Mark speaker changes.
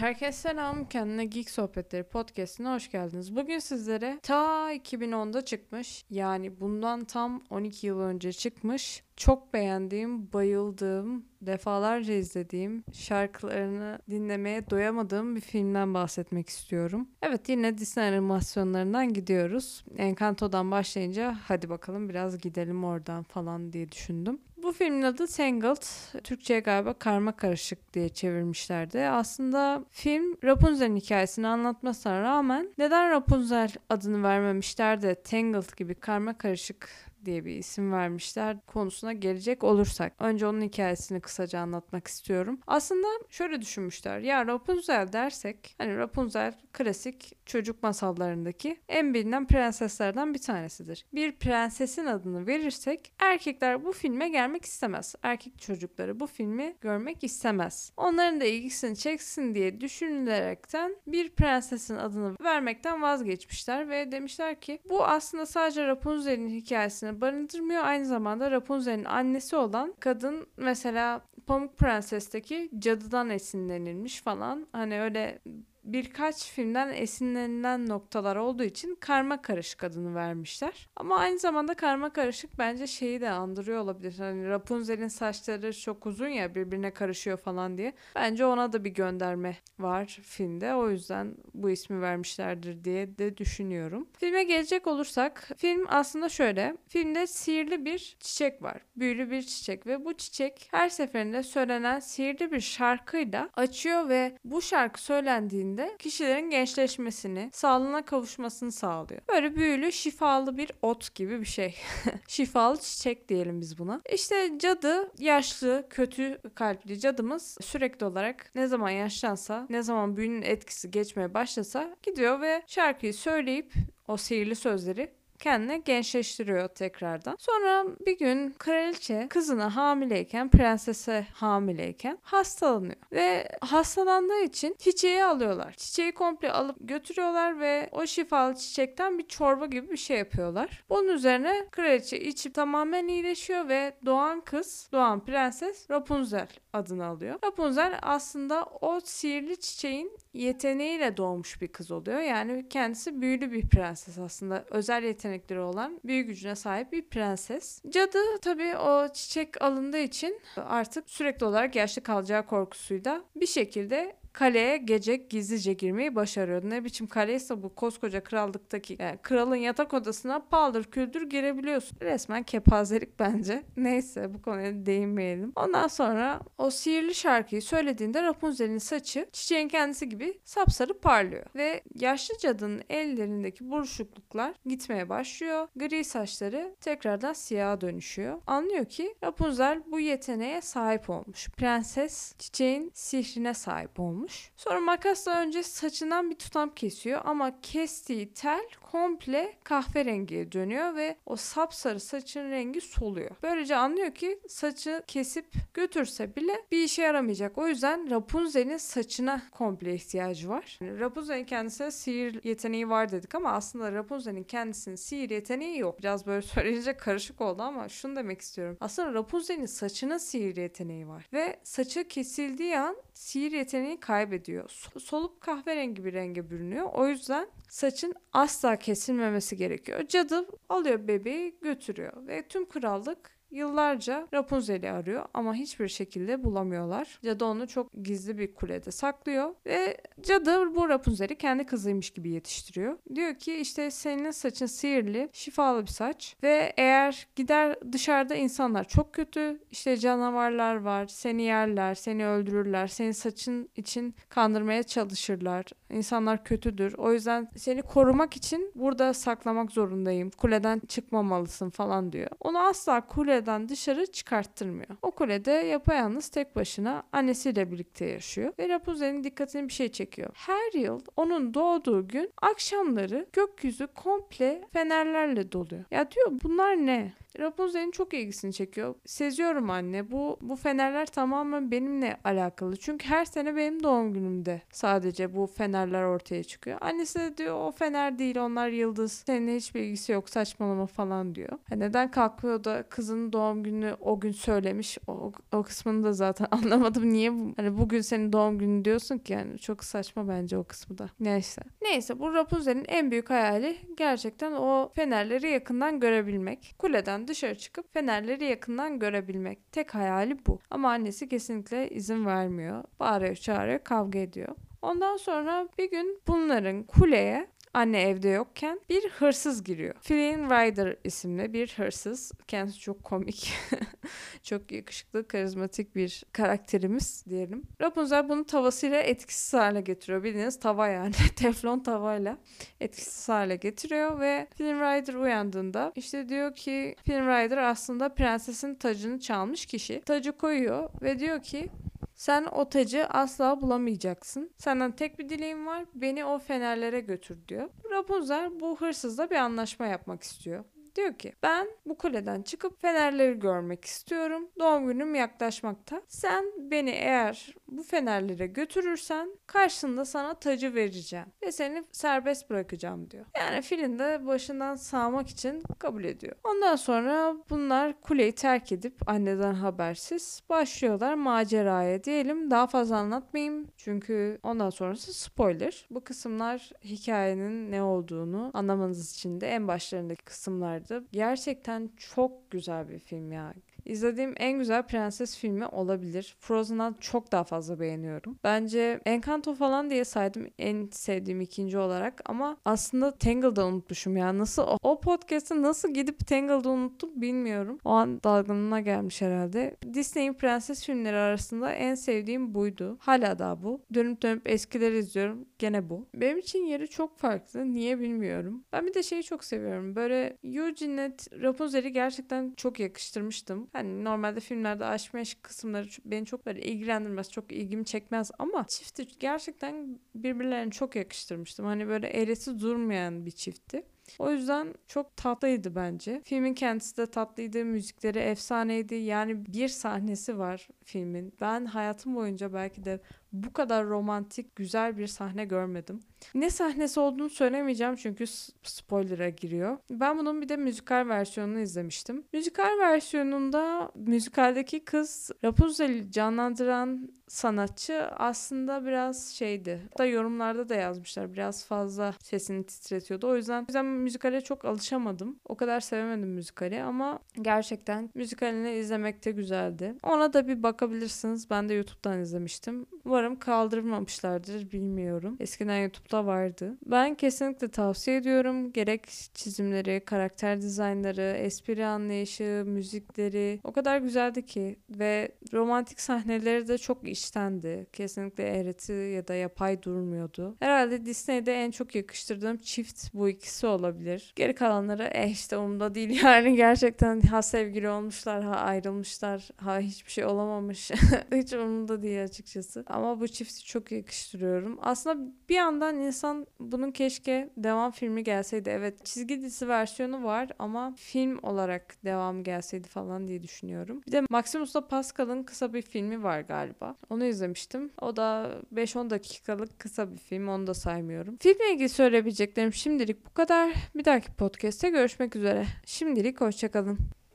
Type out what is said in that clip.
Speaker 1: Herkese selam. Kendine Geek Sohbetleri podcastine hoş geldiniz. Bugün sizlere ta 2010'da çıkmış yani bundan tam 12 yıl önce çıkmış çok beğendiğim, bayıldığım, defalarca izlediğim, şarkılarını dinlemeye doyamadığım bir filmden bahsetmek istiyorum. Evet yine Disney animasyonlarından gidiyoruz. Encanto'dan başlayınca hadi bakalım biraz gidelim oradan falan diye düşündüm. Bu filmin adı Tangled. Türkçe'ye galiba karma karışık diye çevirmişlerdi. Aslında film Rapunzel'in hikayesini anlatmasına rağmen neden Rapunzel adını vermemişler de Tangled gibi karma karışık diye bir isim vermişler konusuna gelecek olursak. Önce onun hikayesini kısaca anlatmak istiyorum. Aslında şöyle düşünmüşler. Ya Rapunzel dersek hani Rapunzel klasik çocuk masallarındaki en bilinen prenseslerden bir tanesidir. Bir prensesin adını verirsek erkekler bu filme gelmek istemez. Erkek çocukları bu filmi görmek istemez. Onların da ilgisini çeksin diye düşünülerekten bir prensesin adını vermekten vazgeçmişler ve demişler ki bu aslında sadece Rapunzel'in hikayesini içerisinde barındırmıyor. Aynı zamanda Rapunzel'in annesi olan kadın mesela Pamuk Prenses'teki cadıdan esinlenilmiş falan. Hani öyle birkaç filmden esinlenilen noktalar olduğu için karma karışık adını vermişler. Ama aynı zamanda karma karışık bence şeyi de andırıyor olabilir. Hani Rapunzel'in saçları çok uzun ya birbirine karışıyor falan diye. Bence ona da bir gönderme var filmde. O yüzden bu ismi vermişlerdir diye de düşünüyorum. Filme gelecek olursak film aslında şöyle. Filmde sihirli bir çiçek var. Büyülü bir çiçek ve bu çiçek her seferinde söylenen sihirli bir şarkıyla açıyor ve bu şarkı söylendiğinde sayesinde kişilerin gençleşmesini, sağlığına kavuşmasını sağlıyor. Böyle büyülü, şifalı bir ot gibi bir şey. şifalı çiçek diyelim biz buna. İşte cadı, yaşlı, kötü kalpli cadımız sürekli olarak ne zaman yaşlansa, ne zaman büyünün etkisi geçmeye başlasa gidiyor ve şarkıyı söyleyip o sihirli sözleri kendine gençleştiriyor tekrardan. Sonra bir gün kraliçe kızına hamileyken, prensese hamileyken hastalanıyor. Ve hastalandığı için çiçeği alıyorlar. Çiçeği komple alıp götürüyorlar ve o şifalı çiçekten bir çorba gibi bir şey yapıyorlar. Bunun üzerine kraliçe içip tamamen iyileşiyor ve doğan kız, doğan prenses Rapunzel adını alıyor. Rapunzel aslında o sihirli çiçeğin yeteneğiyle doğmuş bir kız oluyor. Yani kendisi büyülü bir prenses aslında. Özel yetenekleri olan büyü gücüne sahip bir prenses. Cadı tabii o çiçek alındığı için artık sürekli olarak yaşlı kalacağı korkusuyla bir şekilde kaleye gece gizlice girmeyi başarıyordu. Ne biçim kaleyse bu koskoca krallıktaki yani kralın yatak odasına paldır küldür girebiliyorsun. Resmen kepazelik bence. Neyse bu konuya değinmeyelim. Ondan sonra o sihirli şarkıyı söylediğinde Rapunzel'in saçı çiçeğin kendisi gibi sapsarı parlıyor. Ve yaşlı cadının ellerindeki buruşukluklar gitmeye başlıyor. Gri saçları tekrardan siyaha dönüşüyor. Anlıyor ki Rapunzel bu yeteneğe sahip olmuş. Prenses çiçeğin sihrine sahip olmuş olmuş. Sonra makasla önce saçından bir tutam kesiyor ama kestiği tel komple kahverengiye dönüyor ve o sapsarı saçın rengi soluyor. Böylece anlıyor ki saçı kesip götürse bile bir işe yaramayacak. O yüzden Rapunzel'in saçına komple ihtiyacı var. Yani Rapunzel'in kendisine sihir yeteneği var dedik ama aslında Rapunzel'in kendisinin sihir yeteneği yok. Biraz böyle söyleyince karışık oldu ama şunu demek istiyorum. Aslında Rapunzel'in saçına sihir yeteneği var ve saçı kesildiği an sihir yeteneği kaybediyor. Solup kahverengi bir renge bürünüyor. O yüzden saçın asla kesilmemesi gerekiyor. Cadı alıyor bebeği götürüyor ve tüm krallık Yıllarca Rapunzel'i arıyor ama hiçbir şekilde bulamıyorlar. Cadı onu çok gizli bir kulede saklıyor ve cadı bu Rapunzel'i kendi kızıymış gibi yetiştiriyor. Diyor ki işte senin saçın sihirli, şifalı bir saç ve eğer gider dışarıda insanlar çok kötü, işte canavarlar var, seni yerler, seni öldürürler, senin saçın için kandırmaya çalışırlar. İnsanlar kötüdür. O yüzden seni korumak için burada saklamak zorundayım. Kuleden çıkmamalısın falan diyor. Onu asla kule kuleden dışarı çıkarttırmıyor. O kulede yapayalnız tek başına annesiyle birlikte yaşıyor ve Rapunzel'in dikkatini bir şey çekiyor. Her yıl onun doğduğu gün akşamları gökyüzü komple fenerlerle doluyor. Ya diyor bunlar ne? Rapunzel'in çok ilgisini çekiyor. Seziyorum anne. Bu bu fenerler tamamen benimle alakalı. Çünkü her sene benim doğum günümde sadece bu fenerler ortaya çıkıyor. Annesi de diyor o fener değil onlar yıldız. Seninle hiçbir ilgisi yok saçmalama falan diyor. Ha, neden kalkıyor da kızın doğum günü o gün söylemiş. O, o kısmını da zaten anlamadım. Niye bu, hani bugün senin doğum günü diyorsun ki yani çok saçma bence o kısmı da. Neyse. Neyse bu Rapunzel'in en büyük hayali gerçekten o fenerleri yakından görebilmek. Kuleden dışarı çıkıp fenerleri yakından görebilmek. Tek hayali bu. Ama annesi kesinlikle izin vermiyor. Bağırıyor çağırıyor kavga ediyor. Ondan sonra bir gün bunların kuleye anne evde yokken bir hırsız giriyor. Flynn Rider isimli bir hırsız. Kendisi çok komik. çok yakışıklı, karizmatik bir karakterimiz diyelim. Rapunzel bunu tavasıyla etkisiz hale getiriyor. Bildiğiniz tava yani. Teflon tavayla etkisiz hale getiriyor ve Flynn Rider uyandığında işte diyor ki Flynn Rider aslında prensesin tacını çalmış kişi. Tacı koyuyor ve diyor ki sen o tacı asla bulamayacaksın. Senden tek bir dileğim var. Beni o fenerlere götür diyor. Rapunzel bu hırsızla bir anlaşma yapmak istiyor. Diyor ki ben bu kuleden çıkıp fenerleri görmek istiyorum. Doğum günüm yaklaşmakta. Sen beni eğer bu fenerlere götürürsen karşında sana tacı vereceğim. Ve seni serbest bırakacağım diyor. Yani filin de başından sağmak için kabul ediyor. Ondan sonra bunlar kuleyi terk edip anneden habersiz başlıyorlar maceraya diyelim. Daha fazla anlatmayayım. Çünkü ondan sonrası spoiler. Bu kısımlar hikayenin ne olduğunu anlamanız için de en başlarındaki kısımlar vardı. Gerçekten çok güzel bir film ya. İzlediğim en güzel prenses filmi olabilir. Frozen'dan çok daha fazla beğeniyorum. Bence Encanto falan diye saydım en sevdiğim ikinci olarak ama aslında Tangled'ı unutmuşum ya. Nasıl o, o podcast'ı nasıl gidip Tangled'ı unuttum bilmiyorum. O an dalgınlığına gelmiş herhalde. Disney'in prenses filmleri arasında en sevdiğim buydu. Hala da bu. Dönüp dönüp eskileri izliyorum. Gene bu. Benim için yeri çok farklı. Niye bilmiyorum. Ben bir de şeyi çok seviyorum. Böyle Eugene'le Rapunzel'i gerçekten çok yakıştırmıştım. Hani normalde filmlerde aşk meşk kısımları beni çok böyle ilgilendirmez, çok ilgimi çekmez ama çifti gerçekten birbirlerini çok yakıştırmıştım. Hani böyle eğreti durmayan bir çiftti. O yüzden çok tatlıydı bence. Filmin kendisi de tatlıydı. Müzikleri efsaneydi. Yani bir sahnesi var filmin. Ben hayatım boyunca belki de bu kadar romantik, güzel bir sahne görmedim. Ne sahnesi olduğunu söylemeyeceğim çünkü spoiler'a giriyor. Ben bunun bir de müzikal versiyonunu izlemiştim. Müzikal versiyonunda müzikaldeki kız Rapunzel'i canlandıran sanatçı aslında biraz şeydi. Da yorumlarda da yazmışlar. Biraz fazla sesini titretiyordu. O yüzden, o yüzden müzikale çok alışamadım. O kadar sevemedim müzikali ama gerçekten müzikalini izlemek de güzeldi. Ona da bir bakabilirsiniz. Ben de YouTube'dan izlemiştim. Umarım kaldırmamışlardır bilmiyorum. Eskiden YouTube'da vardı. Ben kesinlikle tavsiye ediyorum. Gerek çizimleri, karakter dizaynları, espri anlayışı, müzikleri o kadar güzeldi ki ve romantik sahneleri de çok iştendi. Kesinlikle eğreti ya da yapay durmuyordu. Herhalde Disney'de en çok yakıştırdığım çift bu ikisi olabilir. Geri kalanları eh işte umda değil yani gerçekten ha sevgili olmuşlar ha ayrılmışlar ha hiçbir şey olamamış. Hiç umurumda değil açıkçası. Ama bu çifti çok yakıştırıyorum. Aslında bir yandan insan bunun keşke devam filmi gelseydi. Evet çizgi dizi versiyonu var ama film olarak devam gelseydi falan diye düşünüyorum. Bir de Maximus'la Pascal'ın kısa bir filmi var galiba. Onu izlemiştim. O da 5-10 dakikalık kısa bir film. Onu da saymıyorum. Filmle ilgili söyleyebileceklerim şimdilik bu kadar. Bir dahaki podcast'te görüşmek üzere. Şimdilik hoşçakalın.